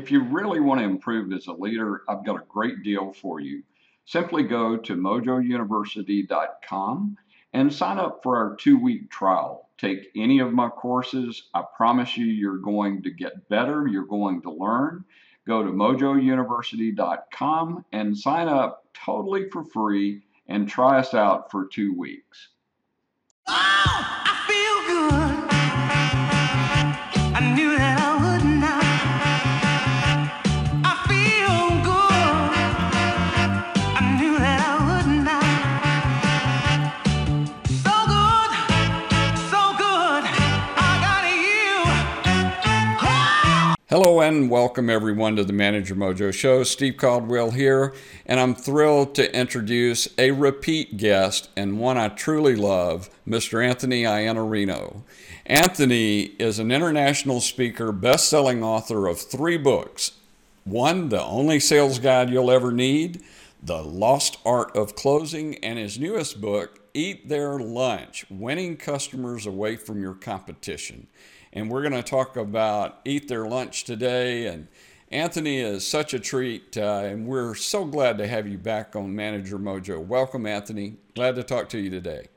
If you really want to improve as a leader, I've got a great deal for you. Simply go to mojouniversity.com and sign up for our two week trial. Take any of my courses. I promise you, you're going to get better. You're going to learn. Go to mojouniversity.com and sign up totally for free and try us out for two weeks. Oh, Hello and welcome everyone to the Manager Mojo Show. Steve Caldwell here, and I'm thrilled to introduce a repeat guest and one I truly love, Mr. Anthony Iannarino. Anthony is an international speaker, best-selling author of three books. One, The Only Sales Guide You'll Ever Need, The Lost Art of Closing, and his newest book, Eat Their Lunch Winning Customers Away from Your Competition. And we're going to talk about Eat Their Lunch today. And Anthony is such a treat, uh, and we're so glad to have you back on Manager Mojo. Welcome, Anthony. Glad to talk to you today.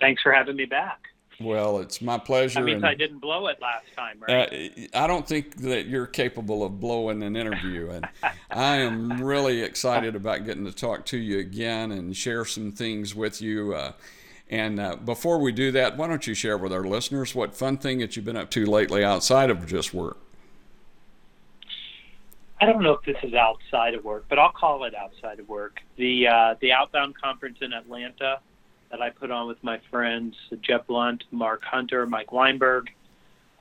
Thanks for having me back. Well, it's my pleasure. Means and- I didn't blow it last time, right? Uh, I don't think that you're capable of blowing an interview, and I am really excited about getting to talk to you again and share some things with you. Uh, and uh, before we do that, why don't you share with our listeners what fun thing that you've been up to lately outside of just work? I don't know if this is outside of work, but I'll call it outside of work. The uh, the Outbound conference in Atlanta that I put on with my friends Jeb Blount, Mark Hunter, Mike Weinberg.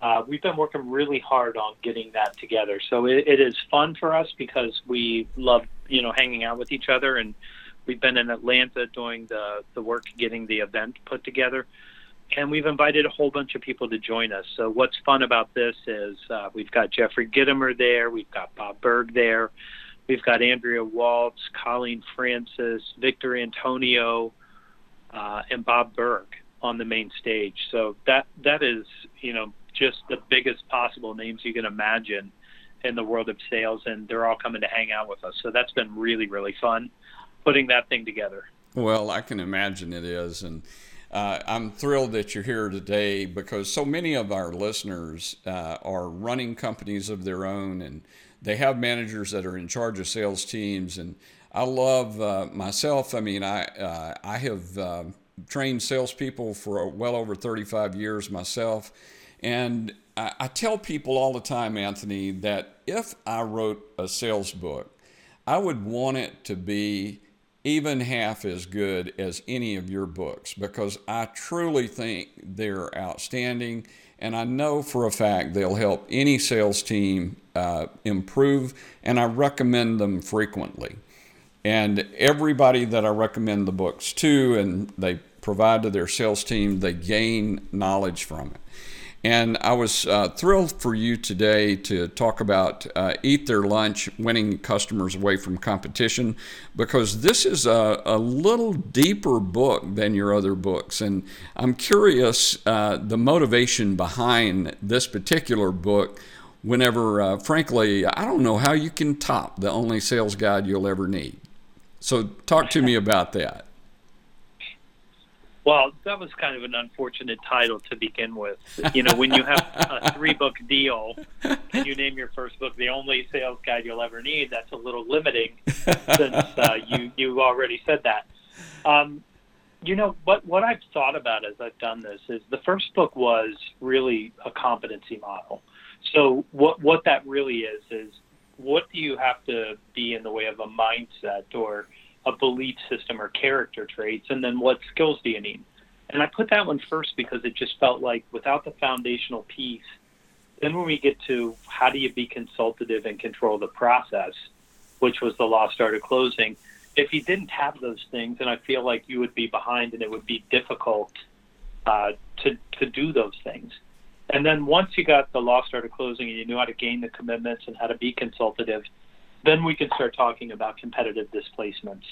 Uh, we've been working really hard on getting that together. So it, it is fun for us because we love you know hanging out with each other, and we've been in Atlanta doing the the work getting the event put together. and we've invited a whole bunch of people to join us. So what's fun about this is uh, we've got Jeffrey Gitomer there, we've got Bob Burg there, we've got Andrea Waltz, Colleen Francis, Victor Antonio, uh, and Bob Burg on the main stage. So that that is you know just the biggest possible names you can imagine in the world of sales, and they're all coming to hang out with us. So that's been really really fun putting that thing together. Well, I can imagine it is. And uh, I'm thrilled that you're here today because so many of our listeners uh, are running companies of their own and they have managers that are in charge of sales teams. And I love uh, myself, I mean, I, uh, I have uh, trained salespeople for well over 35 years myself. And I, I tell people all the time, Anthony, that if I wrote a sales book, I would want it to be even half as good as any of your books because I truly think they're outstanding. And I know for a fact they'll help any sales team uh, improve, and I recommend them frequently. And everybody that I recommend the books to and they provide to their sales team, they gain knowledge from it. And I was uh, thrilled for you today to talk about uh, Eat Their Lunch, winning customers away from competition, because this is a, a little deeper book than your other books. And I'm curious uh, the motivation behind this particular book. Whenever, uh, frankly, I don't know how you can top the only sales guide you'll ever need. So, talk to me about that. Well, that was kind of an unfortunate title to begin with. You know, when you have a three book deal and you name your first book the only sales guide you'll ever need, that's a little limiting since uh, you, you already said that. Um, you know, what, what I've thought about as I've done this is the first book was really a competency model. So, what, what that really is, is what do you have to be in the way of a mindset or a belief system or character traits, and then what skills do you need? And I put that one first because it just felt like without the foundational piece, then when we get to how do you be consultative and control the process, which was the lost art of closing, if you didn't have those things, then I feel like you would be behind and it would be difficult uh, to to do those things. And then once you got the lost art of closing and you knew how to gain the commitments and how to be consultative, then we can start talking about competitive displacements.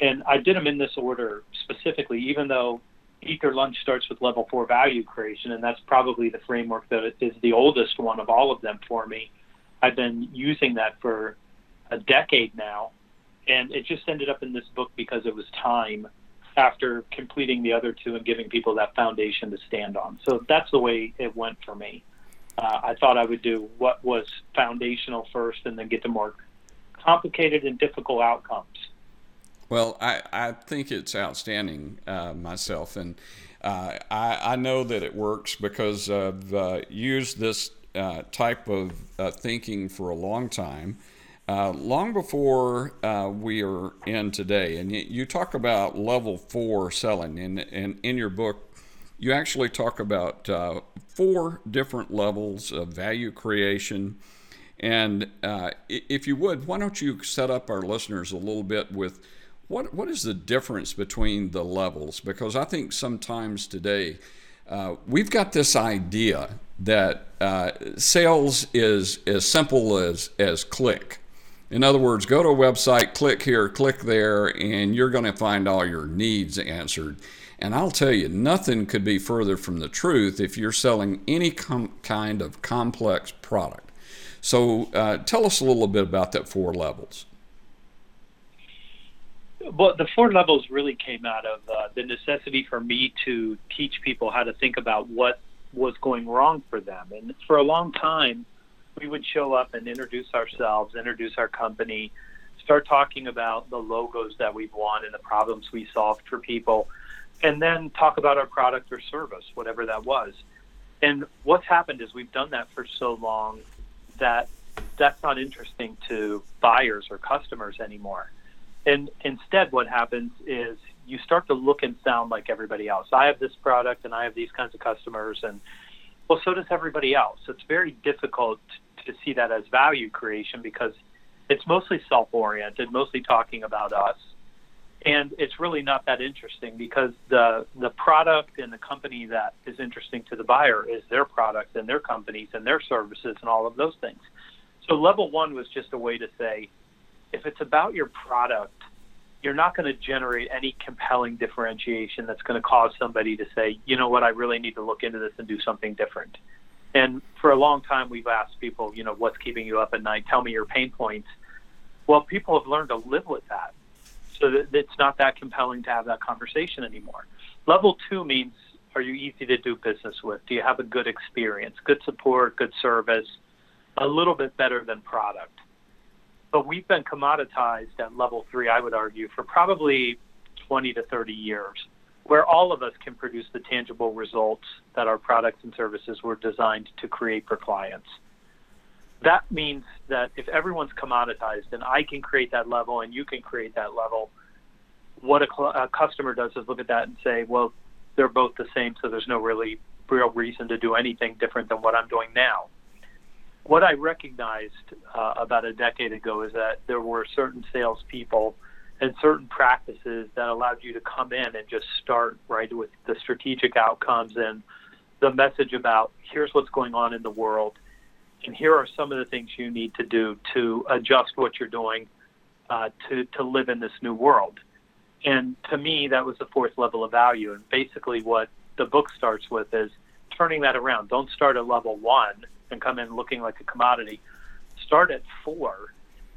And I did them in this order specifically, even though Eat Their Lunch starts with level four value creation, and that's probably the framework that is the oldest one of all of them for me. I've been using that for a decade now, and it just ended up in this book because it was time after completing the other two and giving people that foundation to stand on. So that's the way it went for me. Uh, I thought I would do what was foundational first and then get to more complicated and difficult outcomes. Well, I, I think it's outstanding uh, myself, and uh, I, I know that it works because I've uh, used this uh, type of uh, thinking for a long time. Uh, long before we are in today. And you, you, talk about level four selling, and, and in your book, you actually talk about four different levels of value creation. And uh, if you would, why don't you set up our listeners a little bit with what, what is the difference between the levels? Because I think sometimes today, uh, we've got this idea that uh, sales is as simple as, as click in other words, go to a website, click here, click there, and you're going to find all your needs answered. And I'll tell you, nothing could be further from the truth if you're selling any com- kind of complex product. So, uh, tell us a little bit about that four levels. Well, the four levels really came out of uh, the necessity for me to teach people how to think about what was going wrong for them. And for a long time, we would show up and introduce ourselves, introduce our company, start talking about the logos that we've won and the problems we solved for people, and then talk about our product or service, whatever that was. And what's happened is we've done that for so long that that's not interesting to buyers or customers anymore. And instead, what happens is you start to look and sound like everybody else. I have this product and I have these kinds of customers, and well, so does everybody else. It's very difficult to see that as value creation because it's mostly self-oriented, mostly talking about us, and it's really not that interesting because the the product and the company that is interesting to the buyer is their product and their companies and their services and all of those things. So level one was just a way to say, if it's about your product, you're not going to generate any compelling differentiation that's going to cause somebody to say, you know what, I really need to look into this and do something different. And for a long time, we've asked people, you know, what's keeping you up at night? Tell me your pain points. Well, people have learned to live with that. So that it's not that compelling to have that conversation anymore. Level two means are you easy to do business with? Do you have a good experience, good support, good service, a little bit better than product? But we've been commoditized at level three, I would argue, for probably 20 to 30 years where all of us can produce the tangible results that our products and services were designed to create for clients. That means that if everyone's commoditized and I can create that level and you can create that level, what a, cl- a customer does is look at that and say, well, they're both the same, so there's no really real reason to do anything different than what I'm doing now. What I recognized uh, about a decade ago is that there were certain salespeople and certain practices that allowed you to come in and just start right with the strategic outcomes and the message about here's what's going on in the world and here are some of the things you need to do to adjust what you're doing uh, to, to live in this new world. And to me, that was the fourth level of value. And basically, what the book starts with is turning that around. Don't start at level one and come in looking like a commodity. Start at four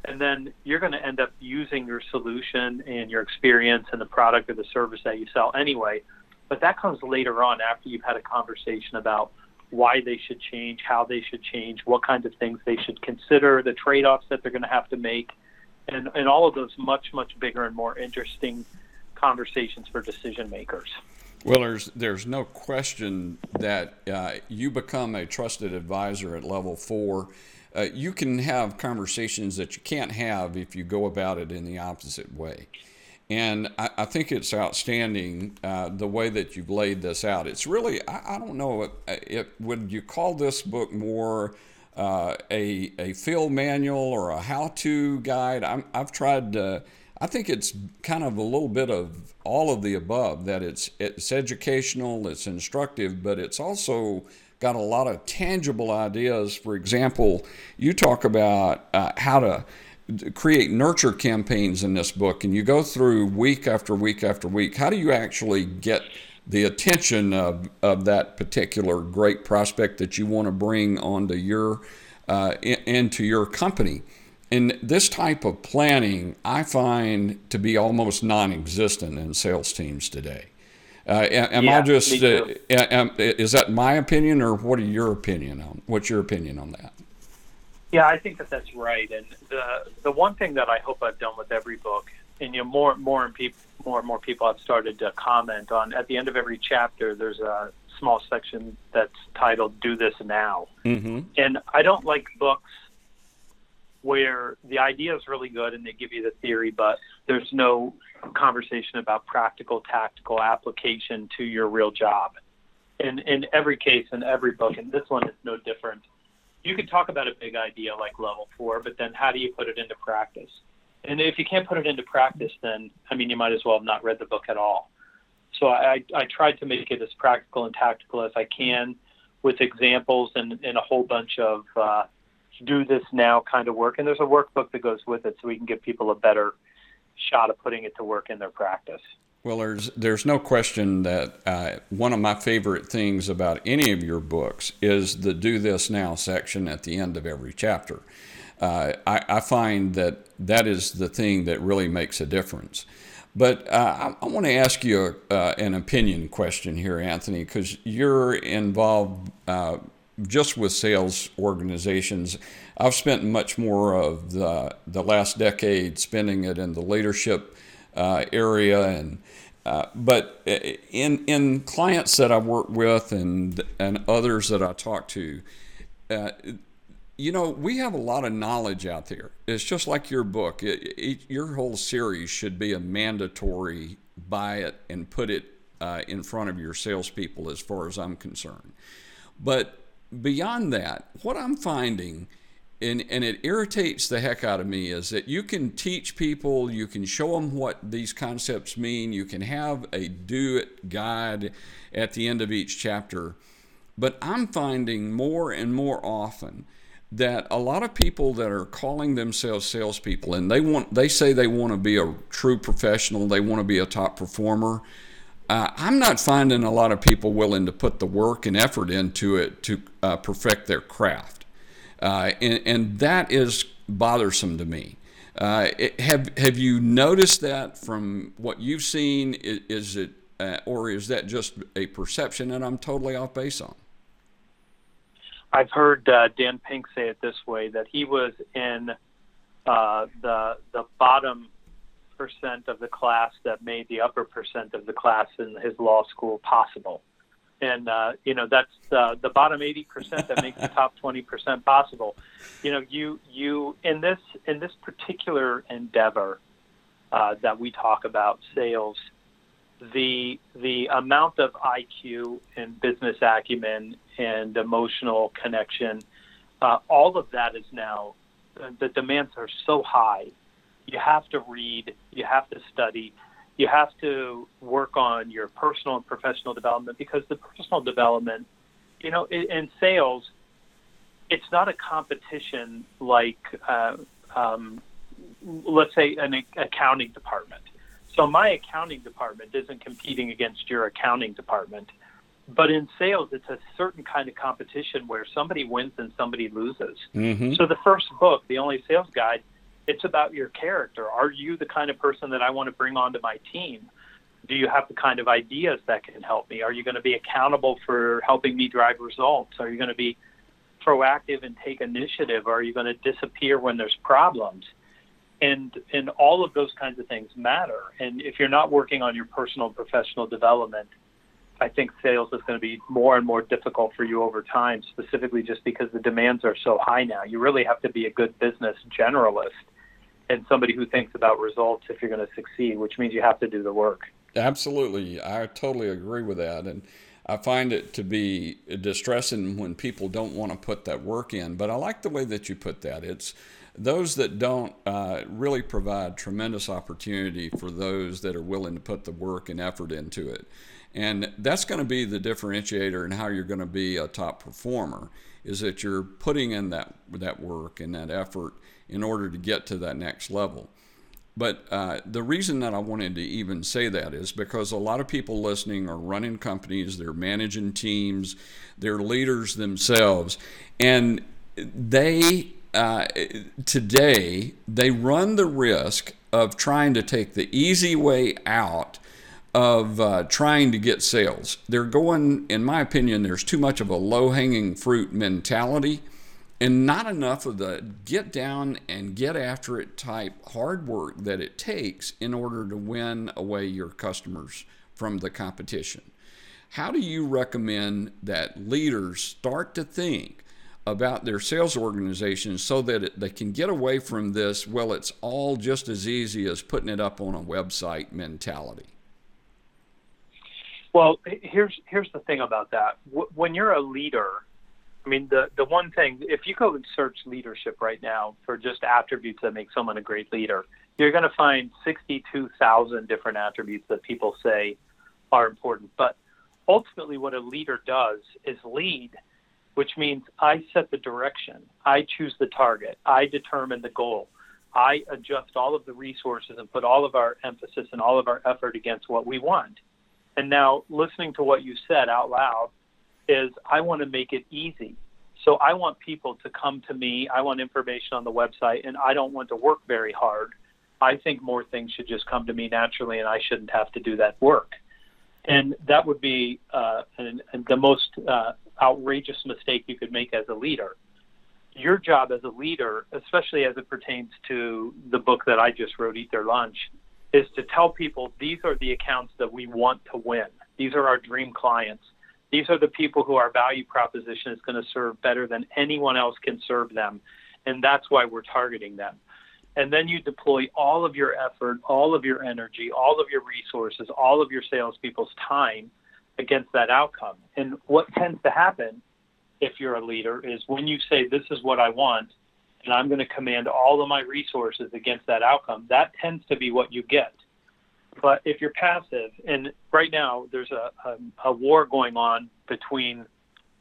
and then you're going to end up using your solution and your experience and the product or the service that you sell anyway. But that comes later on after you've had a conversation about why they should change, how they should change, what kinds of things they should consider, the trade offs that they're going to have to make, and, and all of those much, much bigger and more interesting conversations for decision makers. Well, there's, there's no question that uh, you become a trusted advisor at level four uh, you can have conversations that you can't have if you go about it in the opposite way. And I, I think it's outstanding uh, the way that you've laid this out. It's really, I, I don't know, it, it, would you call this book more uh, a, a field manual or a how to guide? i have tried to, I think it's kind of a little bit of all of the above, that it's, it's educational, it's instructive, but it's also got a lot of tangible ideas. For example, you talk about uh, how to create nurture campaigns in this book, and you go through week after week after week. How do you actually get the attention of, of that particular great prospect that you want to bring onto your uh, in, into your company? And this type of planning, I find to be almost non-existent in sales teams today. Uh, am yeah, I just? Uh, am, is that my opinion, or what are your opinion on? What's your opinion on that? Yeah, I think that that's right. And the the one thing that I hope I've done with every book, and you know, more more and people more and more people have started to comment on. At the end of every chapter, there's a small section that's titled "Do This Now," mm-hmm. and I don't like books where the idea is really good and they give you the theory, but there's no conversation about practical, tactical application to your real job. In in every case, in every book, and this one is no different you can talk about a big idea like level four, but then how do you put it into practice? And if you can't put it into practice, then I mean, you might as well have not read the book at all. So I, I tried to make it as practical and tactical as I can, with examples and, and a whole bunch of uh, do this now kind of work. And there's a workbook that goes with it, so we can give people a better shot of putting it to work in their practice. Well, there's there's no question that uh, one of my favorite things about any of your books is the "Do This Now" section at the end of every chapter. Uh, I, I, find that that is the thing that really makes a difference. But uh, I, I want to ask you a, uh, an opinion question here, Anthony, because you're involved uh, just with sales organizations. I've spent much more of the the last decade spending it in the leadership uh, area and uh, but in in clients that I work with and and others that I talk to, uh, you know, we have a lot of knowledge out there. It's just like your book. It, it, your whole series should be a mandatory buy it and put it uh, in front of your salespeople, as far as I'm concerned. But beyond that, what I'm finding and, and it irritates the heck out of me is that you can teach people, you can show them what these concepts mean, you can have a do it guide at the end of each chapter. But I'm finding more and more often that a lot of people that are calling themselves salespeople and they want they say they want to be a true professional, they want to be a top performer. Uh, I'm not finding a lot of people willing to put the work and effort into it to uh, perfect their craft. Uh, and, and, that is bothersome to me. Uh, it, have have you noticed that from what you've seen? Is, is it uh, or is that just a perception that I'm totally off base on? I've heard uh, Dan Pink say it this way: that he was in uh, the the bottom percent of the class that made the upper percent of the class in his law school possible and uh, you know that's uh, the bottom 80% that makes the top 20% possible. You know, you you in this in this particular endeavor uh, that we talk about sales, the the amount of IQ and business acumen and emotional connection, uh, all of that is now the demands are so high. You have to read, you have to study, you have to work on your personal and professional development because the personal development, you know, in, in sales, it's not a competition like, uh, um, let's say, an accounting department. So my accounting department isn't competing against your accounting department. But in sales, it's a certain kind of competition where somebody wins and somebody loses. Mm-hmm. So the first book, The Only Sales Guide, it's about your character. Are you the kind of person that I want to bring onto my team? Do you have the kind of ideas that can help me? Are you going to be accountable for helping me drive results? Are you going to be proactive and take initiative? Are you going to disappear when there's problems? And and all of those kinds of things matter. And if you're not working on your personal and professional development, I think sales is going to be more and more difficult for you over time, specifically just because the demands are so high now. You really have to be a good business generalist and somebody who thinks about results if you're going to succeed, which means you have to do the work. Absolutely. I totally agree with that. And I find it to be distressing when people don't want to put that work in. But I like the way that you put that. It's those that don't uh, really provide tremendous opportunity for those that are willing to put the work and effort into it. And that's going to be the differentiator in how you're going to be a top performer is that you're putting in that that work and that effort in order to get to that next level. But uh, the reason that I wanted to even say that is because a lot of people listening are running companies, they're managing teams, they're leaders themselves, and they uh, today they run the risk of trying to take the easy way out of uh, trying to get sales. They're going, in my opinion, there's too much of a low hanging fruit mentality and not enough of the get down and get after it type hard work that it takes in order to win away your customers from the competition. How do you recommend that leaders start to think about their sales organizations so that it, they can get away from this, well, it's all just as easy as putting it up on a website mentality? Well, here's here's the thing about that. When you're a leader, I mean, the the one thing, if you go and search leadership right now for just attributes that make someone a great leader, you're going to find 62,000 different attributes that people say are important. But ultimately, what a leader does is lead, which means I set the direction, I choose the target, I determine the goal. I adjust all of the resources and put all of our emphasis and all of our effort against what we want. And now, listening to what you said out loud, is I want to make it easy. So I want people to come to me. I want information on the website, and I don't want to work very hard. I think more things should just come to me naturally, and I shouldn't have to do that work. And that would be uh, an, the most uh, outrageous mistake you could make as a leader. Your job as a leader, especially as it pertains to the book that I just wrote, Eat Their Lunch, is to tell people these are the accounts that we want to win. These are our dream clients these are the people who our value proposition is going to serve better than anyone else can serve them. And that's why we're targeting them. And then you deploy all of your effort, all of your energy, all of your resources, all of your salespeople's time against that outcome. And what tends to happen if you're a leader is when you say, This is what I want, and I'm going to command all of my resources against that outcome, that tends to be what you get. But if you're passive, and right now there's a, a, a war going on between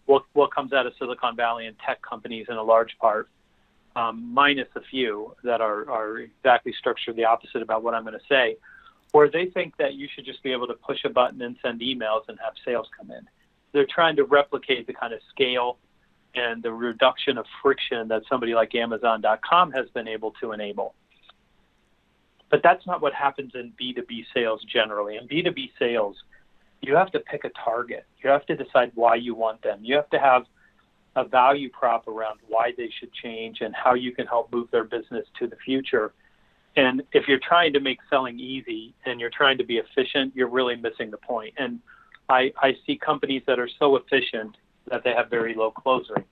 what, what comes out of Silicon Valley and tech companies in a large part, um, minus a few that are, are exactly structured the opposite about what I'm going to say, where they think that you should just be able to push a button and send emails and have sales come in. They're trying to replicate the kind of scale and the reduction of friction that somebody like Amazon.com has been able to enable. But that's not what happens in B2B sales generally. In B2B sales, you have to pick a target. You have to decide why you want them. You have to have a value prop around why they should change and how you can help move their business to the future. And if you're trying to make selling easy and you're trying to be efficient, you're really missing the point. And I, I see companies that are so efficient that they have very low close rates.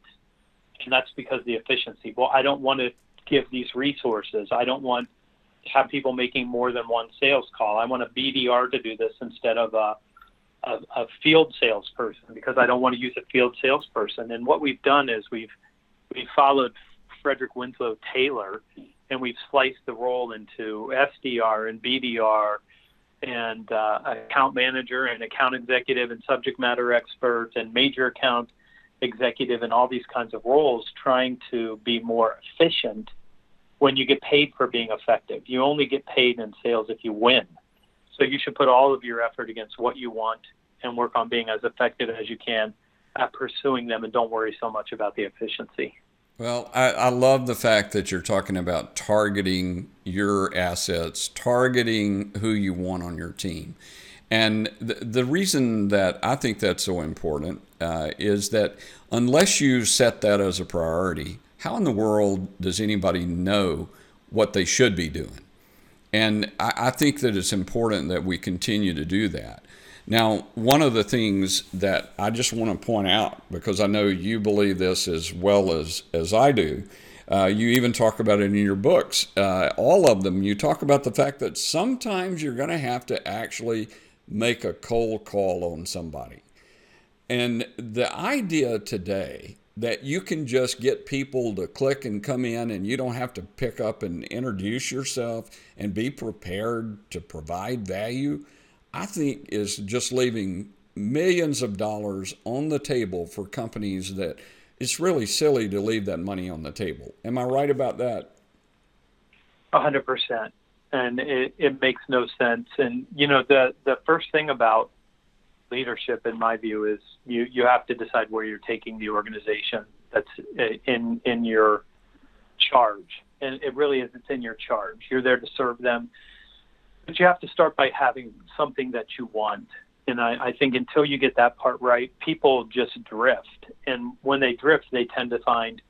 And that's because the efficiency. Well, I don't want to give these resources. I don't want have people making more than one sales call. I want a BDR to do this instead of a, a, a field salesperson because I don't want to use a field salesperson. And what we've done is we've we've followed Frederick Winslow Taylor and we've sliced the role into SDR and BDR and uh, account manager and account executive and subject matter expert and major account executive and all these kinds of roles trying to be more efficient when you get paid for being effective. You only get paid in sales if you win. So you should put all of your effort against what you want and work on being as effective as you can at pursuing them and don't worry so much about the efficiency. Well, I, I love the fact that you're talking about targeting your assets, targeting who you want on your team. And the, the reason that I think that's so important uh, is that unless you set that as a priority, how in the world does anybody know what they should be doing? And I, I think that it's important that we continue to do that. Now, one of the things that I just want to point out, because I know you believe this as well as, as I do, Uh, you even talk about it in your books, uh, all of them. You talk about the fact that sometimes you're going to have to actually make a cold call on somebody. And the idea today that you can just get people to click and come in and you don't have to pick up and introduce yourself and be prepared to provide value, I think is just leaving millions of dollars on the table for companies that it's really silly to leave that money on the table. Am I right about that? A hundred percent. And it, it makes no sense. And you know, the the first thing about leadership, in my view, is you you have to decide where you're taking the organization that's uh, in in your charge. And it really is it's in your charge. You're there to serve them. But you have to start by having something that you want and I, I think until you get that part right, people just drift. And when they drift, they tend to find,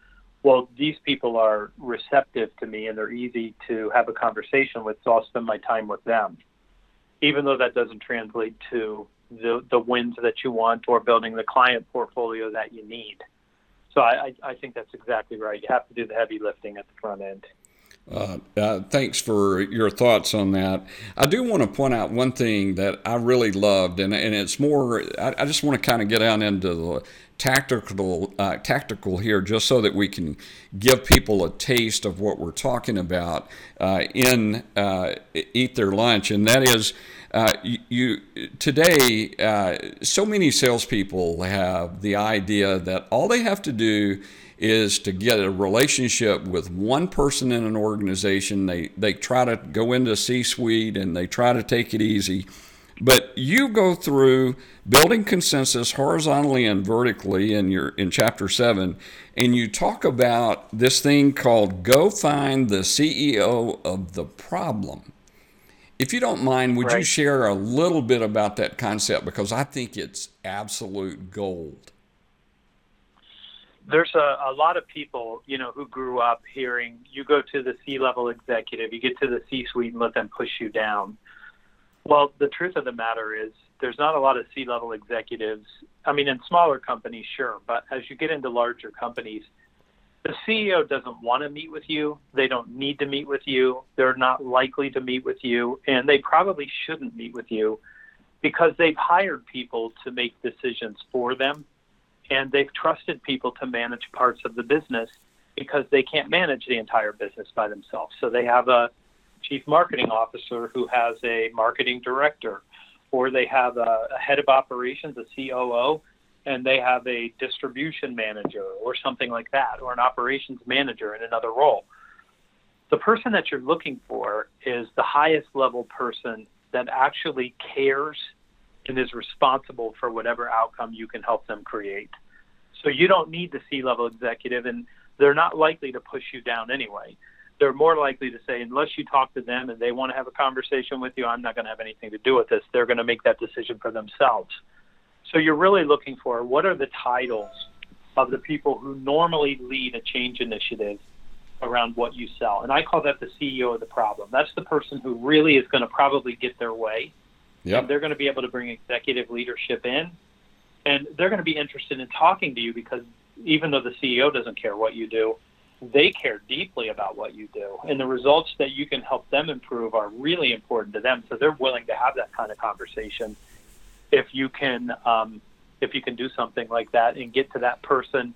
well, these people are receptive to me and they're easy to have a conversation with, so I'll spend my time with them. Even though that doesn't translate to the, the wins that you want or building the client portfolio that you need. So I, I think that's exactly right. You have to do the heavy lifting at the front end. Uh, uh, thanks for your thoughts on that. I do want to point out one thing that I really loved, and, and it's more, I, I just want to kind of get down into the tactical uh, tactical here, just so that we can give people a taste of what we're talking about uh, in uh, Eat Their Lunch, and that is. Uh, you, today, uh, so many salespeople have the idea that all they have to do is to get a relationship with one person in an organization. They they try to go into C-suite and they try to take it easy. But you go through building consensus horizontally and vertically in your in chapter 7 and you talk about this thing called go find the CEO of the problem. If you don't mind, would right. you share a little bit about that concept because I think it's absolute gold there's a, a lot of people, you know, who grew up hearing you go to the C-level executive, you get to the C-suite and let them push you down. Well, the truth of the matter is there's not a lot of C-level executives. I mean, in smaller companies, sure, but as you get into larger companies, the CEO doesn't want to meet with you. They don't need to meet with you. They're not likely to meet with you, and they probably shouldn't meet with you because they've hired people to make decisions for them and they've trusted people to manage parts of the business because they can't manage the entire business by themselves. So they have a chief marketing officer who has a marketing director, or they have a, a head of operations, a COO, and they have a distribution manager or something like that, or an operations manager in another role. The person that you're looking for is the highest level person that actually cares and is responsible for whatever outcome you can help them create. So you don't need the C level executive, and they're not likely to push you down anyway. They're more likely to say, unless you talk to them and they want to have a conversation with you, I'm not going to have anything to do with this. They're going to make that decision for themselves. So you're really looking for what are the titles of the people who normally lead a change initiative around what you sell. And I call that the CEO of the problem. That's the person who really is going to probably get their way Yep. And they're going to be able to bring executive leadership in, and they're going to be interested in talking to you because even though the CEO doesn't care what you do, they care deeply about what you do, and the results that you can help them improve are really important to them. So they're willing to have that kind of conversation if you can um, if you can do something like that and get to that person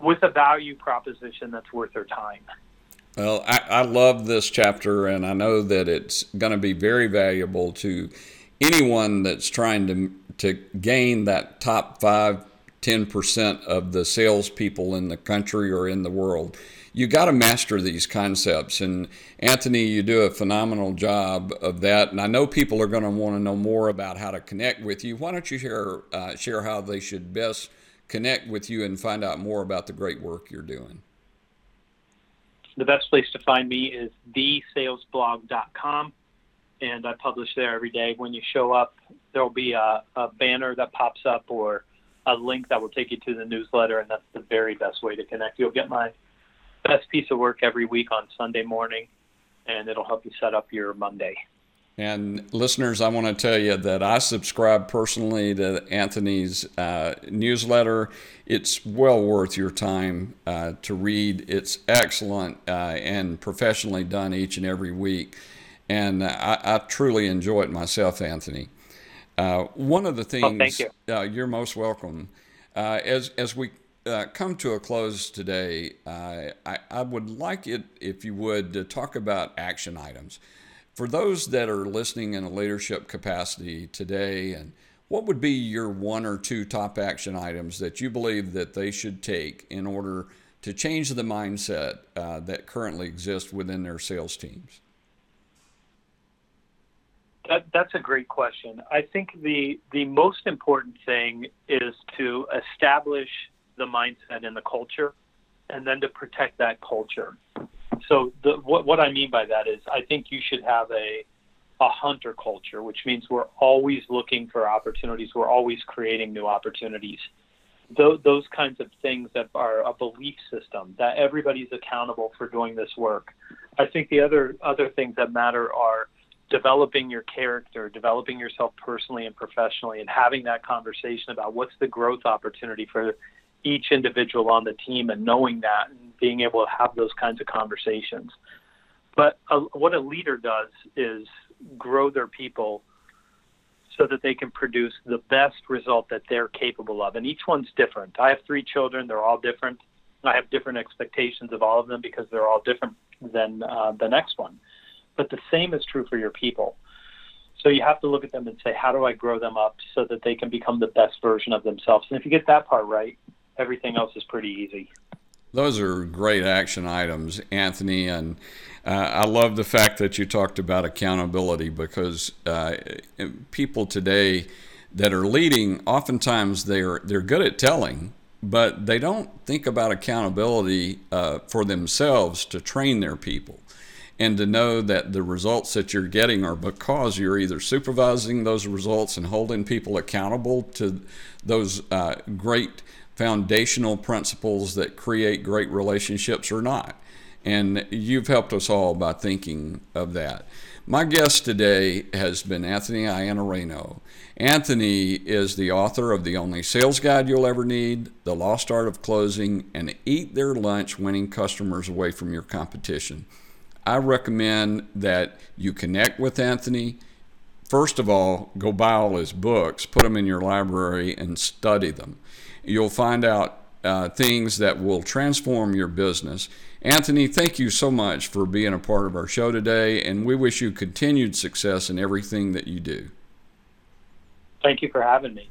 with a value proposition that's worth their time. Well, I, I love this chapter, and I know that it's going to be very valuable to anyone that's trying to to gain that top five, 10% of the salespeople in the country or in the world. You got to master these concepts. And Anthony, you do a phenomenal job of that. And I know people are going to want to know more about how to connect with you. Why don't you share, uh, share how they should best connect with you and find out more about the great work you're doing? The best place to find me is thesalesblog.com and I publish there every day. When you show up, there'll be a, a banner that pops up or a link that will take you to the newsletter, and that's the very best way to connect. You'll get my best piece of work every week on Sunday morning, and it'll help you set up your Monday. And listeners, I want to tell you that I subscribe personally to Anthony's uh, newsletter. It's well worth your time uh, to read. It's excellent uh, and professionally done each and every week. And I, I truly enjoy it myself, Anthony. Uh, one of the things, Oh, thank you. Uh, you're most welcome. Uh, as, as we uh, come to a close today, uh, I, I would like it, if you would, talk about action items. For those that are listening in a leadership capacity today, and what would be your one or two top action items that you believe that they should take in order to change the mindset uh, that currently exists within their sales teams? That, that's a great question. I think the the most important thing is to establish the mindset and the culture, and then to protect that culture. So the, what what I mean by that is I think you should have a a hunter culture, which means we're always looking for opportunities. We're always creating new opportunities. Those, those kinds of things that are a belief system that everybody's accountable for doing this work. I think the other other things that matter are developing your character, developing yourself personally and professionally, and having that conversation about what's the growth opportunity for each individual on the team, and knowing that and being able to have those kinds of conversations. But a, what a leader does is grow their people so that they can produce the best result that they're capable of. And each one's different. I have three children, they're all different. I have different expectations of all of them because they're all different than uh, the next one. But the same is true for your people. So you have to look at them and say, how do I grow them up so that they can become the best version of themselves? And if you get that part right, everything else is pretty easy. Those are great action items, Anthony, and uh, I love the fact that you talked about accountability because uh, people today that are leading, oftentimes they're they're good at telling, but they don't think about accountability uh, for themselves to train their people and to know that the results that you're getting are because you're either supervising those results and holding people accountable to those uh, great foundational principles that create great relationships or not. And you've helped us all by thinking of that. My guest today has been Anthony Iannarino. Anthony is the author of The Only Sales Guide You'll Ever Need, The Lost Art of Closing, and Eat Their Lunch Winning Customers Away from Your Competition. I recommend that you connect with Anthony. First of all, go buy all his books, put them in your library, and study them. You'll find out uh, things that will transform your business. Anthony, thank you so much for being a part of our show today, and we wish you continued success in everything that you do. Thank you for having me.